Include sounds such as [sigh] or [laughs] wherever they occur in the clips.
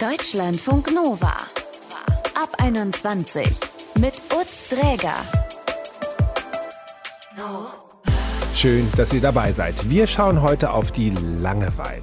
Deutschlandfunk Nova. Ab 21 mit Utz Dräger. Schön, dass ihr dabei seid. Wir schauen heute auf die Langeweile.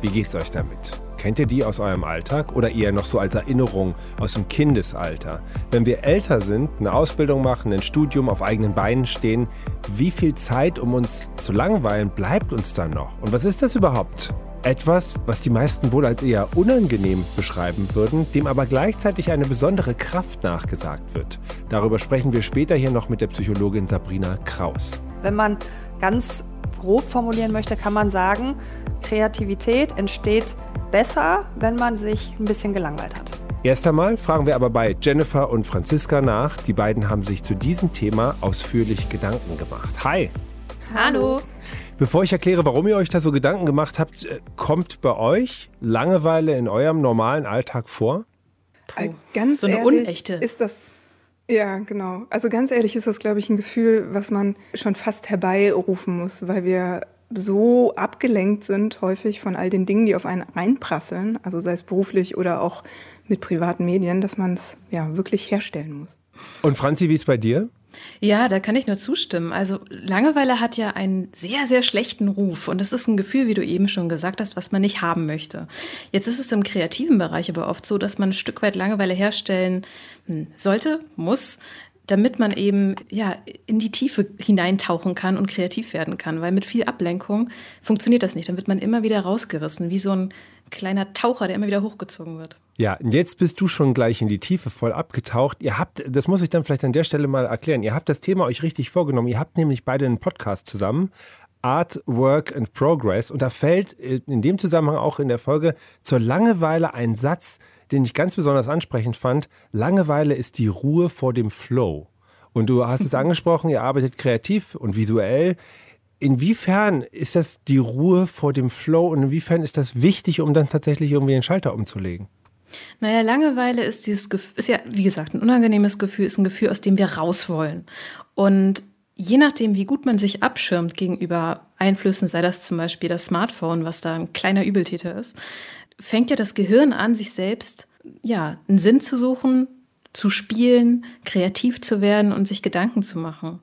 Wie geht's euch damit? Kennt ihr die aus eurem Alltag oder eher noch so als Erinnerung aus dem Kindesalter? Wenn wir älter sind, eine Ausbildung machen, ein Studium auf eigenen Beinen stehen, wie viel Zeit, um uns zu langweilen, bleibt uns dann noch? Und was ist das überhaupt? Etwas, was die meisten wohl als eher unangenehm beschreiben würden, dem aber gleichzeitig eine besondere Kraft nachgesagt wird. Darüber sprechen wir später hier noch mit der Psychologin Sabrina Kraus. Wenn man ganz grob formulieren möchte, kann man sagen, Kreativität entsteht besser, wenn man sich ein bisschen gelangweilt hat. Erst einmal fragen wir aber bei Jennifer und Franziska nach. Die beiden haben sich zu diesem Thema ausführlich Gedanken gemacht. Hi! Hallo! Bevor ich erkläre, warum ihr euch da so Gedanken gemacht habt, äh, kommt bei euch Langeweile in eurem normalen Alltag vor? Puh, ganz so eine ehrlich, unechte. Ist das ja, genau. Also ganz ehrlich ist das, glaube ich, ein Gefühl, was man schon fast herbeirufen muss, weil wir so abgelenkt sind häufig von all den Dingen, die auf einen einprasseln, also sei es beruflich oder auch mit privaten Medien, dass man es ja wirklich herstellen muss. Und Franzi, wie ist bei dir? Ja, da kann ich nur zustimmen. Also Langeweile hat ja einen sehr, sehr schlechten Ruf und das ist ein Gefühl, wie du eben schon gesagt hast, was man nicht haben möchte. Jetzt ist es im kreativen Bereich aber oft so, dass man ein Stück weit Langeweile herstellen hm, sollte, muss, damit man eben ja in die Tiefe hineintauchen kann und kreativ werden kann, weil mit viel Ablenkung funktioniert das nicht. Dann wird man immer wieder rausgerissen, wie so ein kleiner Taucher, der immer wieder hochgezogen wird. Ja, und jetzt bist du schon gleich in die Tiefe voll abgetaucht. Ihr habt, das muss ich dann vielleicht an der Stelle mal erklären, ihr habt das Thema euch richtig vorgenommen. Ihr habt nämlich beide einen Podcast zusammen. Art, Work and Progress. Und da fällt in dem Zusammenhang auch in der Folge zur Langeweile ein Satz, den ich ganz besonders ansprechend fand. Langeweile ist die Ruhe vor dem Flow. Und du hast es [laughs] angesprochen, ihr arbeitet kreativ und visuell. Inwiefern ist das die Ruhe vor dem Flow und inwiefern ist das wichtig, um dann tatsächlich irgendwie den Schalter umzulegen? Naja, Langeweile ist dieses Gefühl, ist ja, wie gesagt, ein unangenehmes Gefühl, ist ein Gefühl, aus dem wir raus wollen. Und je nachdem, wie gut man sich abschirmt gegenüber Einflüssen, sei das zum Beispiel das Smartphone, was da ein kleiner Übeltäter ist, fängt ja das Gehirn an, sich selbst, ja, einen Sinn zu suchen, zu spielen, kreativ zu werden und sich Gedanken zu machen.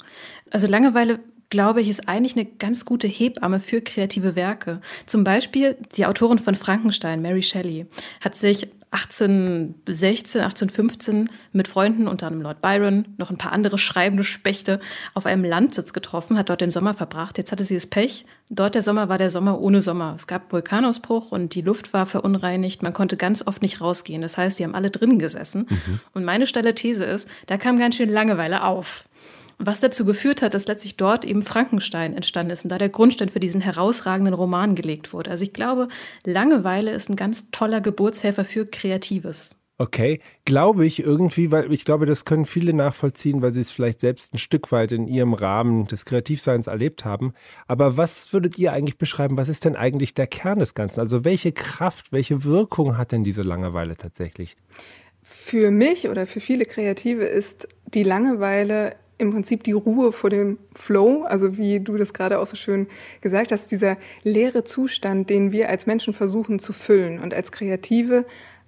Also Langeweile glaube ich, ist eigentlich eine ganz gute Hebamme für kreative Werke. Zum Beispiel die Autorin von Frankenstein, Mary Shelley, hat sich 1816, 1815 mit Freunden, unter anderem Lord Byron, noch ein paar andere schreibende Spechte, auf einem Landsitz getroffen, hat dort den Sommer verbracht. Jetzt hatte sie das Pech. Dort der Sommer war der Sommer ohne Sommer. Es gab Vulkanausbruch und die Luft war verunreinigt. Man konnte ganz oft nicht rausgehen. Das heißt, die haben alle drinnen gesessen. Mhm. Und meine steile These ist, da kam ganz schön Langeweile auf. Was dazu geführt hat, dass letztlich dort eben Frankenstein entstanden ist und da der Grundstein für diesen herausragenden Roman gelegt wurde. Also ich glaube, Langeweile ist ein ganz toller Geburtshelfer für Kreatives. Okay, glaube ich irgendwie, weil ich glaube, das können viele nachvollziehen, weil sie es vielleicht selbst ein Stück weit in ihrem Rahmen des Kreativseins erlebt haben. Aber was würdet ihr eigentlich beschreiben? Was ist denn eigentlich der Kern des Ganzen? Also welche Kraft, welche Wirkung hat denn diese Langeweile tatsächlich? Für mich oder für viele Kreative ist die Langeweile im Prinzip die Ruhe vor dem Flow, also wie du das gerade auch so schön gesagt hast, dieser leere Zustand, den wir als Menschen versuchen zu füllen. Und als Kreative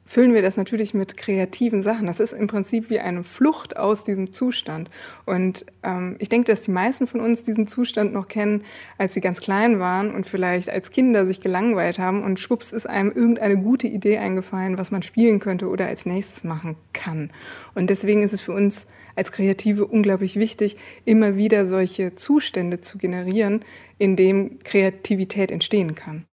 füllen wir das natürlich mit kreativen Sachen. Das ist im Prinzip wie eine Flucht aus diesem Zustand. Und ähm, ich denke, dass die meisten von uns diesen Zustand noch kennen, als sie ganz klein waren und vielleicht als Kinder sich gelangweilt haben und schwupps ist einem irgendeine gute Idee eingefallen, was man spielen könnte oder als nächstes machen kann. Und deswegen ist es für uns als Kreative unglaublich wichtig, immer wieder solche Zustände zu generieren, in dem Kreativität entstehen kann.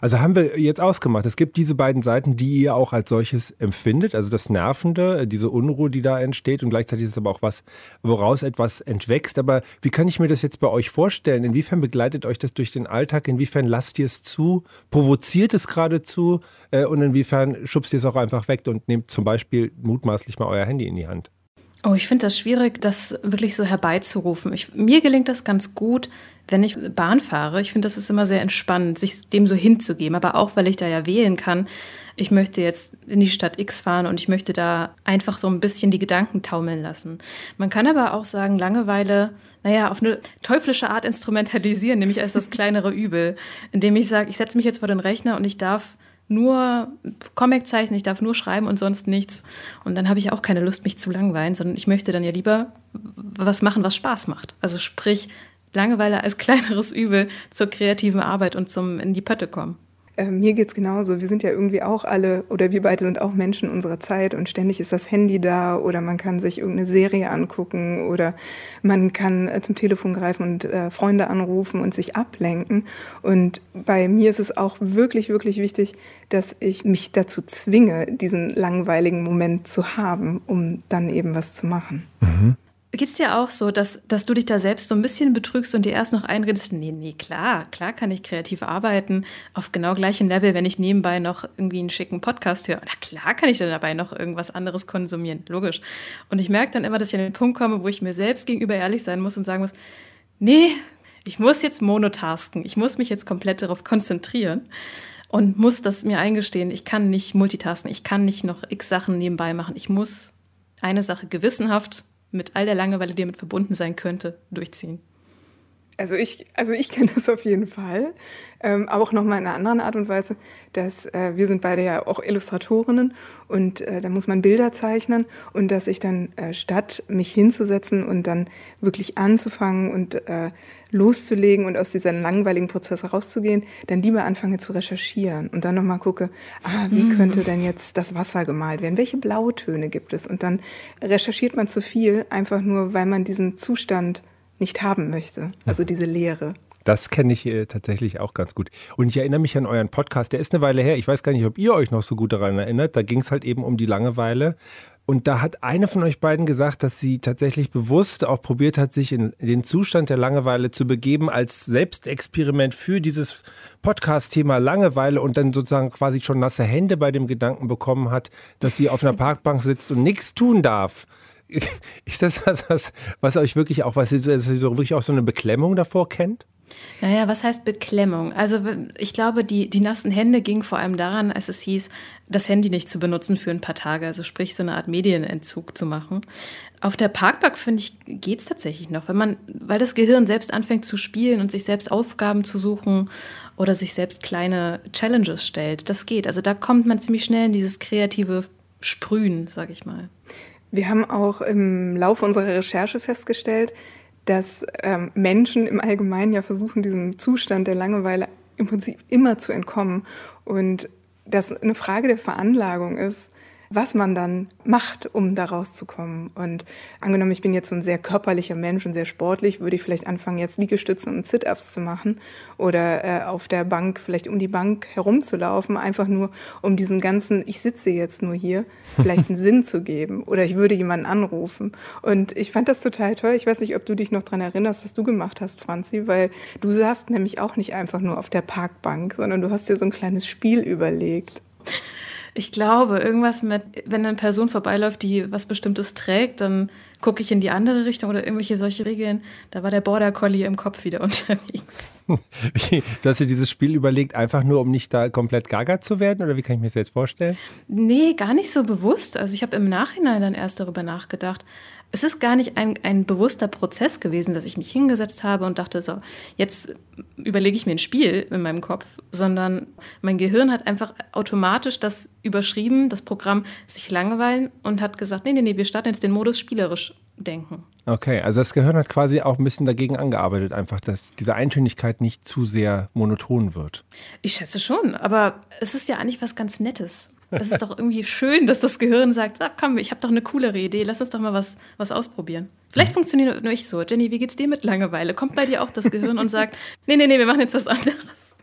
Also haben wir jetzt ausgemacht, es gibt diese beiden Seiten, die ihr auch als solches empfindet, also das Nervende, diese Unruhe, die da entsteht und gleichzeitig ist es aber auch was, woraus etwas entwächst. Aber wie kann ich mir das jetzt bei euch vorstellen? Inwiefern begleitet euch das durch den Alltag? Inwiefern lasst ihr es zu? Provoziert es geradezu? Äh, und inwiefern schubst ihr es auch einfach weg und nehmt zum Beispiel mutmaßlich mal euer Handy in die Hand? Oh, ich finde das schwierig, das wirklich so herbeizurufen. Ich, mir gelingt das ganz gut, wenn ich Bahn fahre. Ich finde, das ist immer sehr entspannend, sich dem so hinzugeben. Aber auch, weil ich da ja wählen kann. Ich möchte jetzt in die Stadt X fahren und ich möchte da einfach so ein bisschen die Gedanken taumeln lassen. Man kann aber auch sagen, Langeweile, naja, auf eine teuflische Art instrumentalisieren, nämlich als das [laughs] kleinere Übel, indem ich sage, ich setze mich jetzt vor den Rechner und ich darf nur Comic zeichnen, ich darf nur schreiben und sonst nichts. Und dann habe ich auch keine Lust, mich zu langweilen, sondern ich möchte dann ja lieber was machen, was Spaß macht. Also sprich, Langeweile als [laughs] kleineres Übel zur kreativen Arbeit und zum in die Pötte kommen. Äh, mir geht's genauso. Wir sind ja irgendwie auch alle, oder wir beide sind auch Menschen unserer Zeit und ständig ist das Handy da oder man kann sich irgendeine Serie angucken oder man kann äh, zum Telefon greifen und äh, Freunde anrufen und sich ablenken. Und bei mir ist es auch wirklich, wirklich wichtig, dass ich mich dazu zwinge, diesen langweiligen Moment zu haben, um dann eben was zu machen. Mhm. Geht es dir auch so, dass, dass du dich da selbst so ein bisschen betrügst und dir erst noch einredest, nee, nee, klar, klar kann ich kreativ arbeiten, auf genau gleichem Level, wenn ich nebenbei noch irgendwie einen schicken Podcast höre. Na klar kann ich dann dabei noch irgendwas anderes konsumieren, logisch. Und ich merke dann immer, dass ich an den Punkt komme, wo ich mir selbst gegenüber ehrlich sein muss und sagen muss, nee, ich muss jetzt monotasken, ich muss mich jetzt komplett darauf konzentrieren und muss das mir eingestehen, ich kann nicht multitasken, ich kann nicht noch x Sachen nebenbei machen, ich muss eine Sache gewissenhaft mit all der Langeweile, die damit verbunden sein könnte, durchziehen? Also ich, also ich [laughs] kenne das auf jeden Fall, ähm, aber auch nochmal in einer anderen Art und Weise, dass äh, wir sind beide ja auch Illustratorinnen und äh, da muss man Bilder zeichnen und dass ich dann äh, statt mich hinzusetzen und dann wirklich anzufangen und äh, loszulegen und aus diesem langweiligen Prozess rauszugehen, dann lieber anfange zu recherchieren und dann nochmal gucke, ah, wie mhm. könnte denn jetzt das Wasser gemalt werden? Welche Blautöne gibt es? Und dann recherchiert man zu viel, einfach nur, weil man diesen Zustand nicht haben möchte, also diese Leere. Das kenne ich äh, tatsächlich auch ganz gut. Und ich erinnere mich an euren Podcast, der ist eine Weile her. Ich weiß gar nicht, ob ihr euch noch so gut daran erinnert. Da ging es halt eben um die Langeweile. Und da hat eine von euch beiden gesagt, dass sie tatsächlich bewusst auch probiert hat, sich in den Zustand der Langeweile zu begeben als Selbstexperiment für dieses Podcast-Thema Langeweile und dann sozusagen quasi schon nasse Hände bei dem Gedanken bekommen hat, dass sie auf einer Parkbank sitzt und nichts tun darf. [laughs] Ist das was, was, euch wirklich auch, was ihr so wirklich auch so eine Beklemmung davor kennt? Naja, was heißt Beklemmung? Also ich glaube, die, die nassen Hände gingen vor allem daran, als es hieß, das Handy nicht zu benutzen für ein paar Tage, also sprich so eine Art Medienentzug zu machen. Auf der Parkbank, finde ich, geht es tatsächlich noch, wenn man, weil das Gehirn selbst anfängt zu spielen und sich selbst Aufgaben zu suchen oder sich selbst kleine Challenges stellt. Das geht. Also da kommt man ziemlich schnell in dieses kreative Sprühen, sage ich mal. Wir haben auch im Laufe unserer Recherche festgestellt, dass ähm, Menschen im Allgemeinen ja versuchen, diesem Zustand der Langeweile im Prinzip immer zu entkommen. Und das eine Frage der Veranlagung ist, was man dann macht, um da rauszukommen. Und angenommen, ich bin jetzt so ein sehr körperlicher Mensch und sehr sportlich, würde ich vielleicht anfangen, jetzt Liegestützen und Sit-ups zu machen oder äh, auf der Bank, vielleicht um die Bank herumzulaufen, einfach nur, um diesem ganzen, ich sitze jetzt nur hier, [laughs] vielleicht einen Sinn zu geben. Oder ich würde jemanden anrufen. Und ich fand das total toll. Ich weiß nicht, ob du dich noch dran erinnerst, was du gemacht hast, Franzi, weil du saßt nämlich auch nicht einfach nur auf der Parkbank, sondern du hast dir so ein kleines Spiel überlegt. Ich glaube, irgendwas mit, wenn eine Person vorbeiläuft, die was Bestimmtes trägt, dann gucke ich in die andere Richtung oder irgendwelche solche Regeln. Da war der Border Collie im Kopf wieder [laughs] unterwegs. du hast dir dieses Spiel überlegt, einfach nur, um nicht da komplett gaga zu werden? Oder wie kann ich mir das jetzt vorstellen? Nee, gar nicht so bewusst. Also ich habe im Nachhinein dann erst darüber nachgedacht es ist gar nicht ein, ein bewusster Prozess gewesen, dass ich mich hingesetzt habe und dachte, so, jetzt überlege ich mir ein Spiel in meinem Kopf, sondern mein Gehirn hat einfach automatisch das überschrieben, das Programm sich langweilen und hat gesagt, nee, nee, nee, wir starten jetzt den Modus spielerisch denken. Okay, also das Gehirn hat quasi auch ein bisschen dagegen angearbeitet, einfach, dass diese Eintönigkeit nicht zu sehr monoton wird. Ich schätze schon, aber es ist ja eigentlich was ganz Nettes. Es ist doch irgendwie schön, dass das Gehirn sagt, ah, komm, ich habe doch eine coolere Idee, lass uns doch mal was, was ausprobieren. Vielleicht funktioniert nur ich so. Jenny, wie geht's dir mit Langeweile? Kommt bei dir auch das Gehirn und sagt, [laughs] nee, nee, nee, wir machen jetzt was anderes.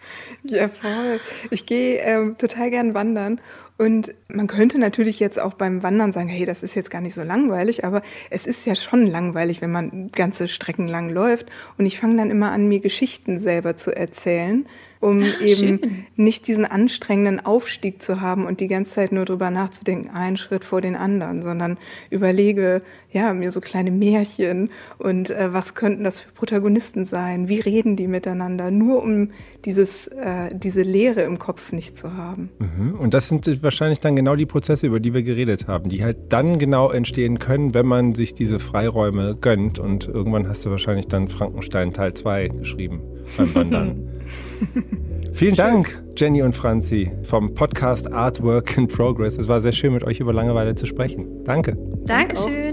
Ja, voll. Ich gehe ähm, total gern wandern und man könnte natürlich jetzt auch beim Wandern sagen, hey, das ist jetzt gar nicht so langweilig, aber es ist ja schon langweilig, wenn man ganze Strecken lang läuft. Und ich fange dann immer an, mir Geschichten selber zu erzählen um Ach, eben schön. nicht diesen anstrengenden Aufstieg zu haben und die ganze Zeit nur drüber nachzudenken, einen Schritt vor den anderen, sondern überlege, ja, mir so kleine Märchen und äh, was könnten das für Protagonisten sein? Wie reden die miteinander? Nur um dieses, äh, diese Leere im Kopf nicht zu haben. Mhm. Und das sind wahrscheinlich dann genau die Prozesse, über die wir geredet haben, die halt dann genau entstehen können, wenn man sich diese Freiräume gönnt. Und irgendwann hast du wahrscheinlich dann Frankenstein Teil 2 geschrieben beim Wandern. [laughs] [laughs] Vielen Dank, Jenny und Franzi vom Podcast Artwork in Progress. Es war sehr schön, mit euch über Langeweile zu sprechen. Danke. Dankeschön.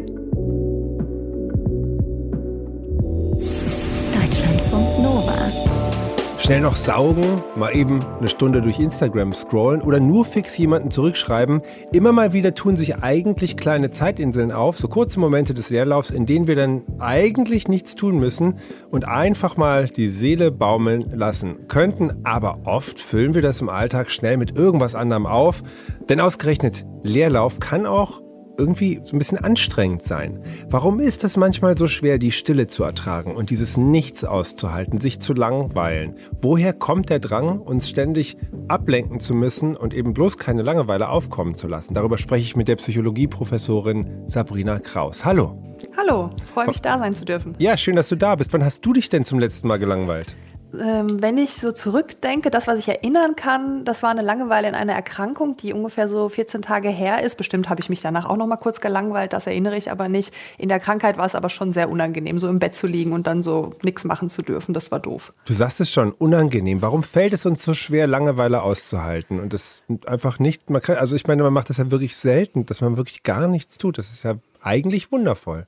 Schnell noch saugen, mal eben eine Stunde durch Instagram scrollen oder nur fix jemanden zurückschreiben. Immer mal wieder tun sich eigentlich kleine Zeitinseln auf, so kurze Momente des Leerlaufs, in denen wir dann eigentlich nichts tun müssen und einfach mal die Seele baumeln lassen könnten. Aber oft füllen wir das im Alltag schnell mit irgendwas anderem auf. Denn ausgerechnet Leerlauf kann auch irgendwie so ein bisschen anstrengend sein. Warum ist es manchmal so schwer, die Stille zu ertragen und dieses Nichts auszuhalten, sich zu langweilen? Woher kommt der Drang, uns ständig ablenken zu müssen und eben bloß keine Langeweile aufkommen zu lassen? Darüber spreche ich mit der Psychologieprofessorin Sabrina Kraus. Hallo. Hallo, freue mich da sein zu dürfen. Ja, schön, dass du da bist. Wann hast du dich denn zum letzten Mal gelangweilt? Ähm, wenn ich so zurückdenke, das, was ich erinnern kann, das war eine Langeweile in einer Erkrankung, die ungefähr so 14 Tage her ist. Bestimmt habe ich mich danach auch noch mal kurz gelangweilt, das erinnere ich aber nicht. In der Krankheit war es aber schon sehr unangenehm, so im Bett zu liegen und dann so nichts machen zu dürfen. Das war doof. Du sagst es schon, unangenehm. Warum fällt es uns so schwer, Langeweile auszuhalten? Und das einfach nicht, man kann, also ich meine, man macht das ja wirklich selten, dass man wirklich gar nichts tut. Das ist ja eigentlich wundervoll.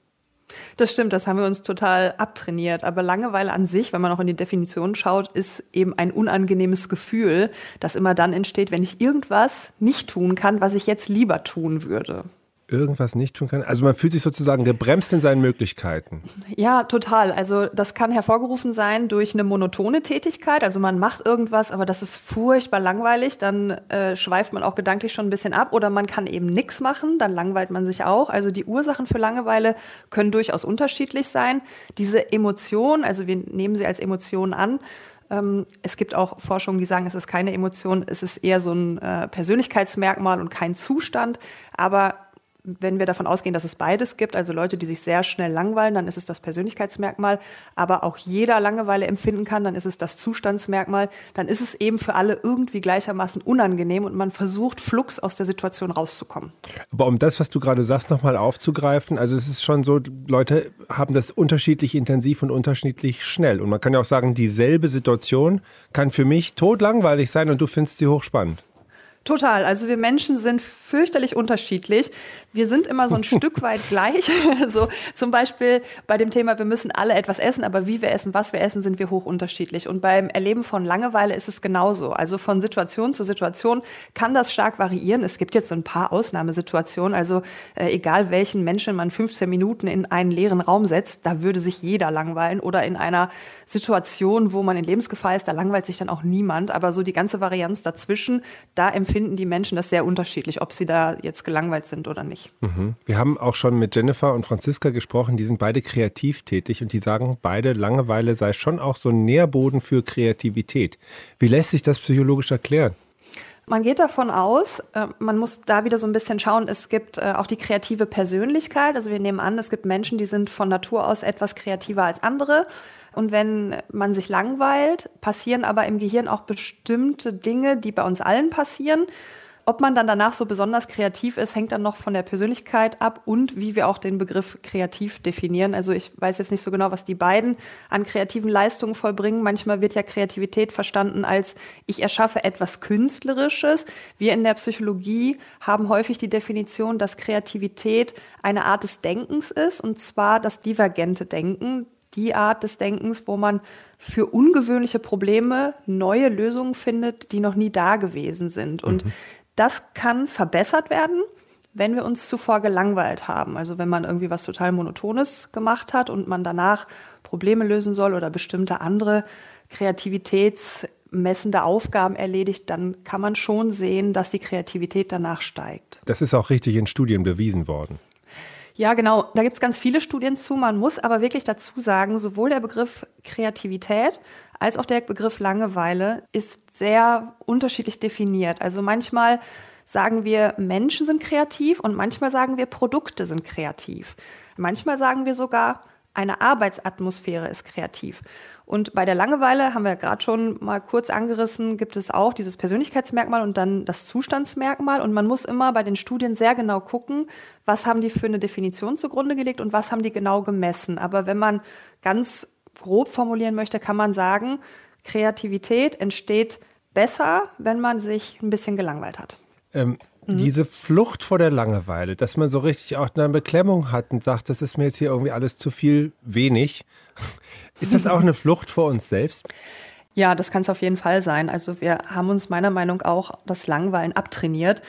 Das stimmt, das haben wir uns total abtrainiert. Aber Langeweile an sich, wenn man auch in die Definition schaut, ist eben ein unangenehmes Gefühl, das immer dann entsteht, wenn ich irgendwas nicht tun kann, was ich jetzt lieber tun würde irgendwas nicht tun kann? Also man fühlt sich sozusagen gebremst in seinen Möglichkeiten. Ja, total. Also das kann hervorgerufen sein durch eine monotone Tätigkeit. Also man macht irgendwas, aber das ist furchtbar langweilig. Dann äh, schweift man auch gedanklich schon ein bisschen ab. Oder man kann eben nichts machen, dann langweilt man sich auch. Also die Ursachen für Langeweile können durchaus unterschiedlich sein. Diese Emotion, also wir nehmen sie als Emotion an, ähm, es gibt auch Forschungen, die sagen, es ist keine Emotion, es ist eher so ein äh, Persönlichkeitsmerkmal und kein Zustand. Aber wenn wir davon ausgehen, dass es beides gibt, also Leute, die sich sehr schnell langweilen, dann ist es das Persönlichkeitsmerkmal, aber auch jeder Langeweile empfinden kann, dann ist es das Zustandsmerkmal, dann ist es eben für alle irgendwie gleichermaßen unangenehm und man versucht, flugs aus der Situation rauszukommen. Aber um das, was du gerade sagst, nochmal aufzugreifen, also es ist schon so, Leute haben das unterschiedlich intensiv und unterschiedlich schnell. Und man kann ja auch sagen, dieselbe Situation kann für mich totlangweilig sein und du findest sie hochspannend. Total. Also wir Menschen sind fürchterlich unterschiedlich. Wir sind immer so ein [laughs] Stück weit gleich. [laughs] So zum Beispiel bei dem Thema, wir müssen alle etwas essen, aber wie wir essen, was wir essen, sind wir hoch unterschiedlich. Und beim Erleben von Langeweile ist es genauso. Also von Situation zu Situation kann das stark variieren. Es gibt jetzt so ein paar Ausnahmesituationen. Also äh, egal welchen Menschen man 15 Minuten in einen leeren Raum setzt, da würde sich jeder langweilen. Oder in einer Situation, wo man in Lebensgefahr ist, da langweilt sich dann auch niemand. Aber so die ganze Varianz dazwischen, da empfinden empfinden die Menschen das sehr unterschiedlich, ob sie da jetzt gelangweilt sind oder nicht. Mhm. Wir haben auch schon mit Jennifer und Franziska gesprochen, die sind beide kreativ tätig und die sagen, beide Langeweile sei schon auch so ein Nährboden für Kreativität. Wie lässt sich das psychologisch erklären? Man geht davon aus, äh, man muss da wieder so ein bisschen schauen, es gibt äh, auch die kreative Persönlichkeit. Also wir nehmen an, es gibt Menschen, die sind von Natur aus etwas kreativer als andere. Und wenn man sich langweilt, passieren aber im Gehirn auch bestimmte Dinge, die bei uns allen passieren. Ob man dann danach so besonders kreativ ist, hängt dann noch von der Persönlichkeit ab und wie wir auch den Begriff kreativ definieren. Also ich weiß jetzt nicht so genau, was die beiden an kreativen Leistungen vollbringen. Manchmal wird ja Kreativität verstanden als ich erschaffe etwas Künstlerisches. Wir in der Psychologie haben häufig die Definition, dass Kreativität eine Art des Denkens ist und zwar das divergente Denken die Art des Denkens, wo man für ungewöhnliche Probleme neue Lösungen findet, die noch nie da gewesen sind. Und mhm. das kann verbessert werden, wenn wir uns zuvor gelangweilt haben. Also wenn man irgendwie was total Monotones gemacht hat und man danach Probleme lösen soll oder bestimmte andere kreativitätsmessende Aufgaben erledigt, dann kann man schon sehen, dass die Kreativität danach steigt. Das ist auch richtig in Studien bewiesen worden. Ja, genau. Da gibt es ganz viele Studien zu. Man muss aber wirklich dazu sagen, sowohl der Begriff Kreativität als auch der Begriff Langeweile ist sehr unterschiedlich definiert. Also manchmal sagen wir, Menschen sind kreativ und manchmal sagen wir, Produkte sind kreativ. Manchmal sagen wir sogar, eine Arbeitsatmosphäre ist kreativ. Und bei der Langeweile haben wir gerade schon mal kurz angerissen, gibt es auch dieses Persönlichkeitsmerkmal und dann das Zustandsmerkmal. Und man muss immer bei den Studien sehr genau gucken, was haben die für eine Definition zugrunde gelegt und was haben die genau gemessen. Aber wenn man ganz grob formulieren möchte, kann man sagen, Kreativität entsteht besser, wenn man sich ein bisschen gelangweilt hat. Ähm. Diese Flucht vor der Langeweile, dass man so richtig auch eine Beklemmung hat und sagt, das ist mir jetzt hier irgendwie alles zu viel wenig. [laughs] Ist das auch eine Flucht vor uns selbst? Ja, das kann es auf jeden Fall sein. Also wir haben uns meiner Meinung nach auch das Langweilen abtrainiert.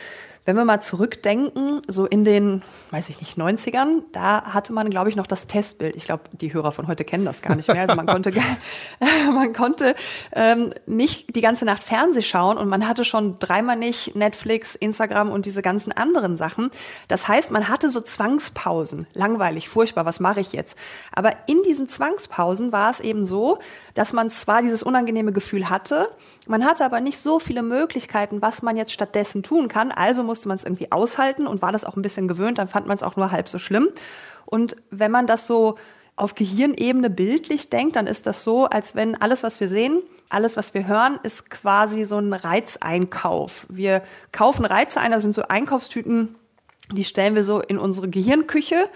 Wenn wir mal zurückdenken, so in den, weiß ich nicht, 90ern, da hatte man, glaube ich, noch das Testbild. Ich glaube, die Hörer von heute kennen das gar nicht mehr. Also man konnte, [laughs] [laughs] man konnte ähm, nicht die ganze Nacht Fernseh schauen und man hatte schon dreimal nicht Netflix, Instagram und diese ganzen anderen Sachen. Das heißt, man hatte so Zwangspausen. Langweilig, furchtbar, was mache ich jetzt? Aber in diesen Zwangspausen war es eben so, dass man zwar dieses unangenehme Gefühl hatte, man hatte aber nicht so viele Möglichkeiten, was man jetzt stattdessen tun kann. Also musste man es irgendwie aushalten und war das auch ein bisschen gewöhnt, dann fand man es auch nur halb so schlimm. Und wenn man das so auf Gehirnebene bildlich denkt, dann ist das so, als wenn alles, was wir sehen, alles, was wir hören, ist quasi so ein Reizeinkauf. Wir kaufen Reize ein, das sind so Einkaufstüten, die stellen wir so in unsere Gehirnküche.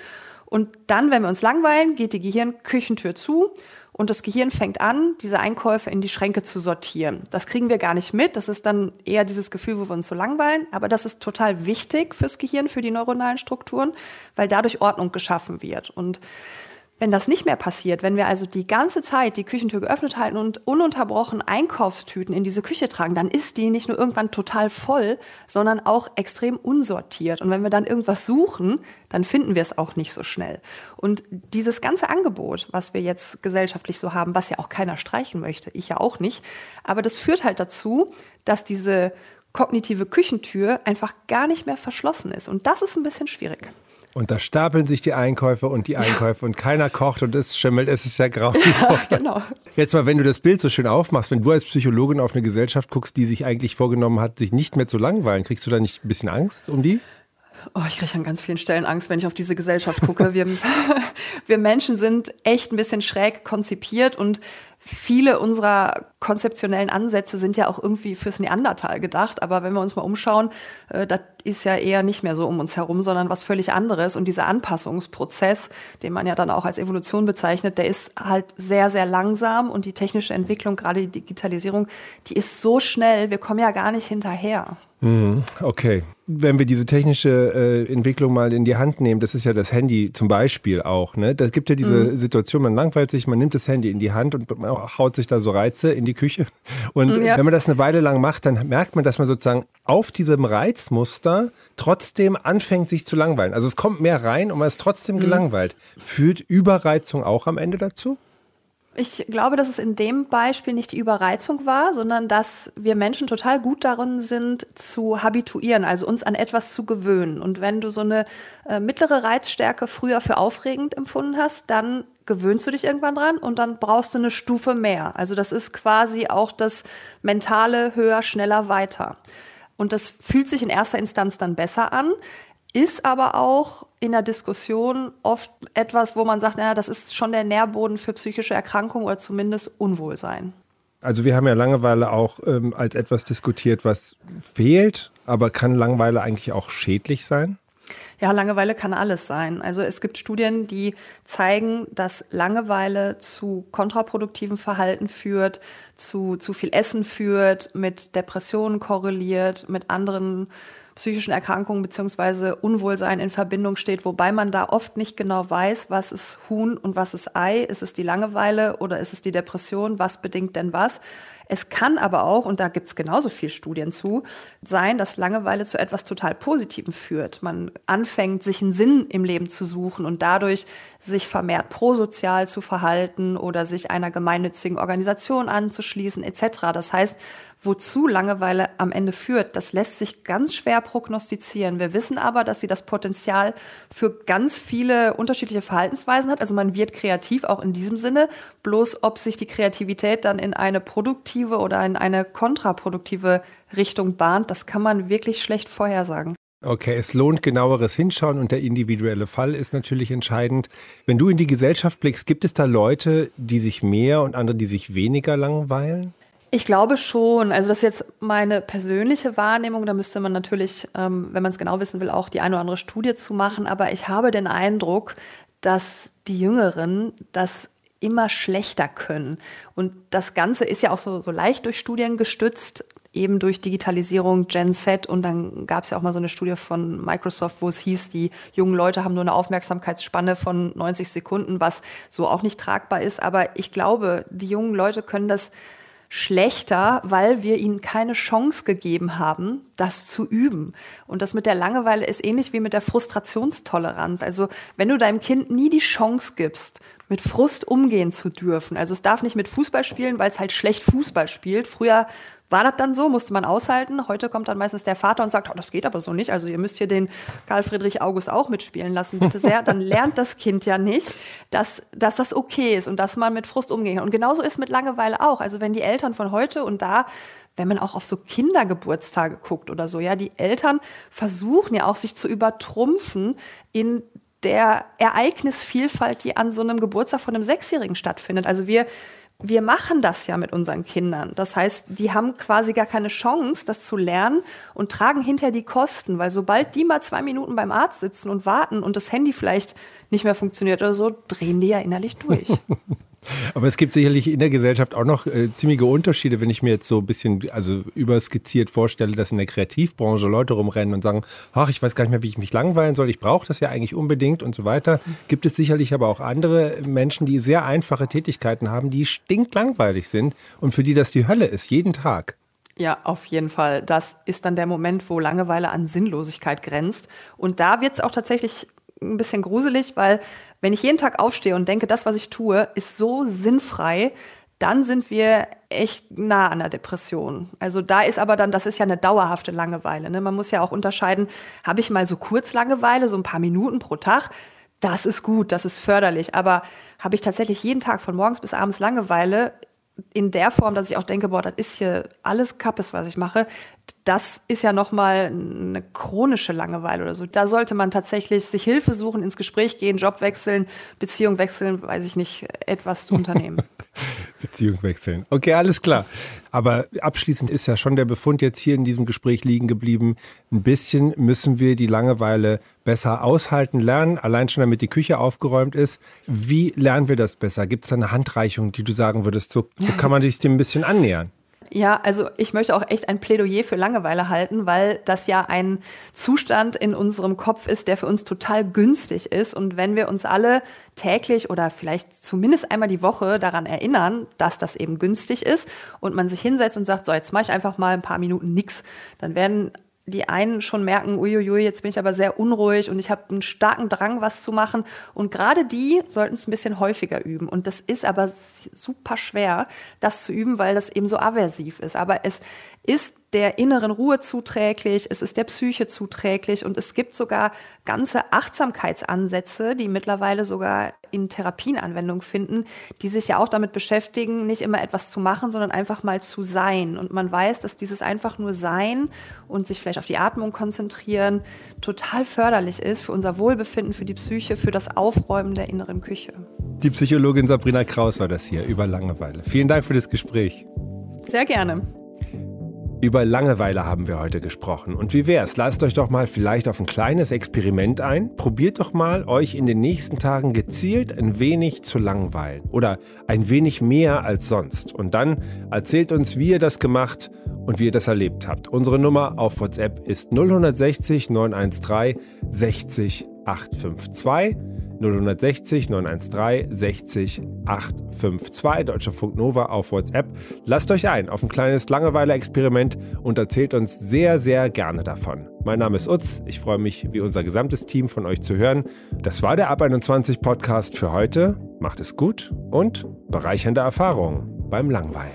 Und dann, wenn wir uns langweilen, geht die Gehirnküchentür zu und das Gehirn fängt an, diese Einkäufe in die Schränke zu sortieren. Das kriegen wir gar nicht mit. Das ist dann eher dieses Gefühl, wo wir uns so langweilen. Aber das ist total wichtig fürs Gehirn, für die neuronalen Strukturen, weil dadurch Ordnung geschaffen wird. Und wenn das nicht mehr passiert, wenn wir also die ganze Zeit die Küchentür geöffnet halten und ununterbrochen Einkaufstüten in diese Küche tragen, dann ist die nicht nur irgendwann total voll, sondern auch extrem unsortiert. Und wenn wir dann irgendwas suchen, dann finden wir es auch nicht so schnell. Und dieses ganze Angebot, was wir jetzt gesellschaftlich so haben, was ja auch keiner streichen möchte, ich ja auch nicht, aber das führt halt dazu, dass diese kognitive Küchentür einfach gar nicht mehr verschlossen ist. Und das ist ein bisschen schwierig. Und da stapeln sich die Einkäufe und die Einkäufe und keiner kocht und es schimmelt, es ist ja grauenvoll. [laughs] Ja, genau. Jetzt mal, wenn du das Bild so schön aufmachst, wenn du als Psychologin auf eine Gesellschaft guckst, die sich eigentlich vorgenommen hat, sich nicht mehr zu langweilen, kriegst du da nicht ein bisschen Angst um die? Oh, ich kriege an ganz vielen Stellen Angst, wenn ich auf diese Gesellschaft gucke. Wir, [laughs] wir Menschen sind echt ein bisschen schräg konzipiert und viele unserer konzeptionellen Ansätze sind ja auch irgendwie fürs Neandertal gedacht. Aber wenn wir uns mal umschauen, äh, das ist ja eher nicht mehr so um uns herum, sondern was völlig anderes. Und dieser Anpassungsprozess, den man ja dann auch als Evolution bezeichnet, der ist halt sehr, sehr langsam. Und die technische Entwicklung, gerade die Digitalisierung, die ist so schnell, wir kommen ja gar nicht hinterher. Mhm, okay. Wenn wir diese technische äh, Entwicklung mal in die Hand nehmen, das ist ja das Handy zum Beispiel auch. Ne? Das gibt ja diese mhm. Situation, man langweilt sich, man nimmt das Handy in die Hand und haut sich da so Reize in die Küche. Und ja. wenn man das eine Weile lang macht, dann merkt man, dass man sozusagen auf diesem Reizmuster trotzdem anfängt, sich zu langweilen. Also es kommt mehr rein und man ist trotzdem mhm. gelangweilt. Führt Überreizung auch am Ende dazu? Ich glaube, dass es in dem Beispiel nicht die Überreizung war, sondern dass wir Menschen total gut darin sind, zu habituieren, also uns an etwas zu gewöhnen. Und wenn du so eine äh, mittlere Reizstärke früher für aufregend empfunden hast, dann gewöhnst du dich irgendwann dran und dann brauchst du eine Stufe mehr. Also das ist quasi auch das mentale höher, schneller, weiter. Und das fühlt sich in erster Instanz dann besser an ist aber auch in der Diskussion oft etwas, wo man sagt, naja, das ist schon der Nährboden für psychische Erkrankungen oder zumindest Unwohlsein. Also wir haben ja Langeweile auch ähm, als etwas diskutiert, was fehlt, aber kann Langeweile eigentlich auch schädlich sein? Ja, Langeweile kann alles sein. Also es gibt Studien, die zeigen, dass Langeweile zu kontraproduktivem Verhalten führt, zu zu viel Essen führt, mit Depressionen korreliert, mit anderen psychischen Erkrankungen beziehungsweise Unwohlsein in Verbindung steht, wobei man da oft nicht genau weiß, was ist Huhn und was ist Ei. Ist es die Langeweile oder ist es die Depression? Was bedingt denn was? Es kann aber auch, und da gibt es genauso viel Studien zu, sein, dass Langeweile zu etwas total Positivem führt. Man anfängt, sich einen Sinn im Leben zu suchen und dadurch sich vermehrt prosozial zu verhalten oder sich einer gemeinnützigen Organisation anzuschließen etc. Das heißt, wozu Langeweile am Ende führt, das lässt sich ganz schwer prognostizieren. Wir wissen aber, dass sie das Potenzial für ganz viele unterschiedliche Verhaltensweisen hat. Also man wird kreativ auch in diesem Sinne. Bloß ob sich die Kreativität dann in eine produktive oder in eine kontraproduktive Richtung bahnt, das kann man wirklich schlecht vorhersagen. Okay, es lohnt genaueres Hinschauen und der individuelle Fall ist natürlich entscheidend. Wenn du in die Gesellschaft blickst, gibt es da Leute, die sich mehr und andere, die sich weniger langweilen? Ich glaube schon. Also das ist jetzt meine persönliche Wahrnehmung. Da müsste man natürlich, ähm, wenn man es genau wissen will, auch die eine oder andere Studie zu machen. Aber ich habe den Eindruck, dass die Jüngeren das immer schlechter können. Und das Ganze ist ja auch so, so leicht durch Studien gestützt, eben durch Digitalisierung, Gen Z. Und dann gab es ja auch mal so eine Studie von Microsoft, wo es hieß, die jungen Leute haben nur eine Aufmerksamkeitsspanne von 90 Sekunden, was so auch nicht tragbar ist. Aber ich glaube, die jungen Leute können das schlechter, weil wir ihnen keine Chance gegeben haben, das zu üben. Und das mit der Langeweile ist ähnlich wie mit der Frustrationstoleranz. Also wenn du deinem Kind nie die Chance gibst, mit Frust umgehen zu dürfen. Also es darf nicht mit Fußball spielen, weil es halt schlecht Fußball spielt. Früher war das dann so, musste man aushalten. Heute kommt dann meistens der Vater und sagt, oh, das geht aber so nicht. Also ihr müsst hier den Karl Friedrich August auch mitspielen lassen, bitte sehr. Dann [laughs] lernt das Kind ja nicht, dass, dass das okay ist und dass man mit Frust umgehen kann. Und genauso ist mit Langeweile auch. Also wenn die Eltern von heute und da wenn man auch auf so Kindergeburtstage guckt oder so, ja, die Eltern versuchen ja auch sich zu übertrumpfen in der Ereignisvielfalt, die an so einem Geburtstag von einem Sechsjährigen stattfindet. Also wir wir machen das ja mit unseren Kindern. Das heißt, die haben quasi gar keine Chance, das zu lernen und tragen hinterher die Kosten, weil sobald die mal zwei Minuten beim Arzt sitzen und warten und das Handy vielleicht nicht mehr funktioniert oder so, drehen die ja innerlich durch. [laughs] Aber es gibt sicherlich in der Gesellschaft auch noch äh, ziemliche Unterschiede, wenn ich mir jetzt so ein bisschen also überskizziert vorstelle, dass in der Kreativbranche Leute rumrennen und sagen, ach, ich weiß gar nicht mehr, wie ich mich langweilen soll, ich brauche das ja eigentlich unbedingt und so weiter. Gibt es sicherlich aber auch andere Menschen, die sehr einfache Tätigkeiten haben, die stinklangweilig sind und für die das die Hölle ist, jeden Tag. Ja, auf jeden Fall. Das ist dann der Moment, wo Langeweile an Sinnlosigkeit grenzt. Und da wird es auch tatsächlich ein bisschen gruselig, weil wenn ich jeden Tag aufstehe und denke, das, was ich tue, ist so sinnfrei, dann sind wir echt nah an der Depression. Also da ist aber dann, das ist ja eine dauerhafte Langeweile. Ne? Man muss ja auch unterscheiden, habe ich mal so kurz Langeweile, so ein paar Minuten pro Tag, das ist gut, das ist förderlich. Aber habe ich tatsächlich jeden Tag von morgens bis abends Langeweile, in der Form, dass ich auch denke, boah, das ist hier alles Kappes, was ich mache, das ist ja nochmal eine chronische Langeweile oder so. Da sollte man tatsächlich sich Hilfe suchen, ins Gespräch gehen, Job wechseln, Beziehung wechseln, weiß ich nicht, etwas zu unternehmen. [laughs] Beziehung wechseln. Okay, alles klar. Aber abschließend ist ja schon der Befund jetzt hier in diesem Gespräch liegen geblieben. Ein bisschen müssen wir die Langeweile besser aushalten lernen, allein schon damit die Küche aufgeräumt ist. Wie lernen wir das besser? Gibt es da eine Handreichung, die du sagen würdest, so, so kann man sich dem ein bisschen annähern? Ja, also ich möchte auch echt ein Plädoyer für Langeweile halten, weil das ja ein Zustand in unserem Kopf ist, der für uns total günstig ist. Und wenn wir uns alle täglich oder vielleicht zumindest einmal die Woche daran erinnern, dass das eben günstig ist und man sich hinsetzt und sagt, so jetzt mache ich einfach mal ein paar Minuten nix, dann werden die einen schon merken, uiuiui, jetzt bin ich aber sehr unruhig und ich habe einen starken Drang, was zu machen. Und gerade die sollten es ein bisschen häufiger üben. Und das ist aber super schwer, das zu üben, weil das eben so aversiv ist. Aber es ist der inneren Ruhe zuträglich, es ist der Psyche zuträglich und es gibt sogar ganze Achtsamkeitsansätze, die mittlerweile sogar in Therapien Anwendung finden, die sich ja auch damit beschäftigen, nicht immer etwas zu machen, sondern einfach mal zu sein. Und man weiß, dass dieses einfach nur Sein und sich vielleicht auf die Atmung konzentrieren total förderlich ist für unser Wohlbefinden, für die Psyche, für das Aufräumen der inneren Küche. Die Psychologin Sabrina Kraus war das hier über Langeweile. Vielen Dank für das Gespräch. Sehr gerne. Über Langeweile haben wir heute gesprochen. Und wie wär's? Lasst euch doch mal vielleicht auf ein kleines Experiment ein. Probiert doch mal, euch in den nächsten Tagen gezielt ein wenig zu langweilen. Oder ein wenig mehr als sonst. Und dann erzählt uns, wie ihr das gemacht und wie ihr das erlebt habt. Unsere Nummer auf WhatsApp ist 060 913 60 852. 0160 913 60 852 Deutscher Nova auf WhatsApp. Lasst euch ein auf ein kleines Langeweile-Experiment und erzählt uns sehr, sehr gerne davon. Mein Name ist Utz. Ich freue mich, wie unser gesamtes Team von euch zu hören. Das war der Ab 21 Podcast für heute. Macht es gut und bereichernde Erfahrungen beim Langweilen.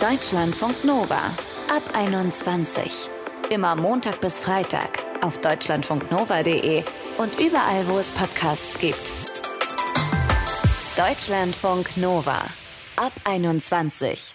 Deutschlandfunk Nova. Ab 21. Immer Montag bis Freitag auf deutschlandfunknova.de und überall, wo es Podcasts gibt. Deutschlandfunk Nova ab 21.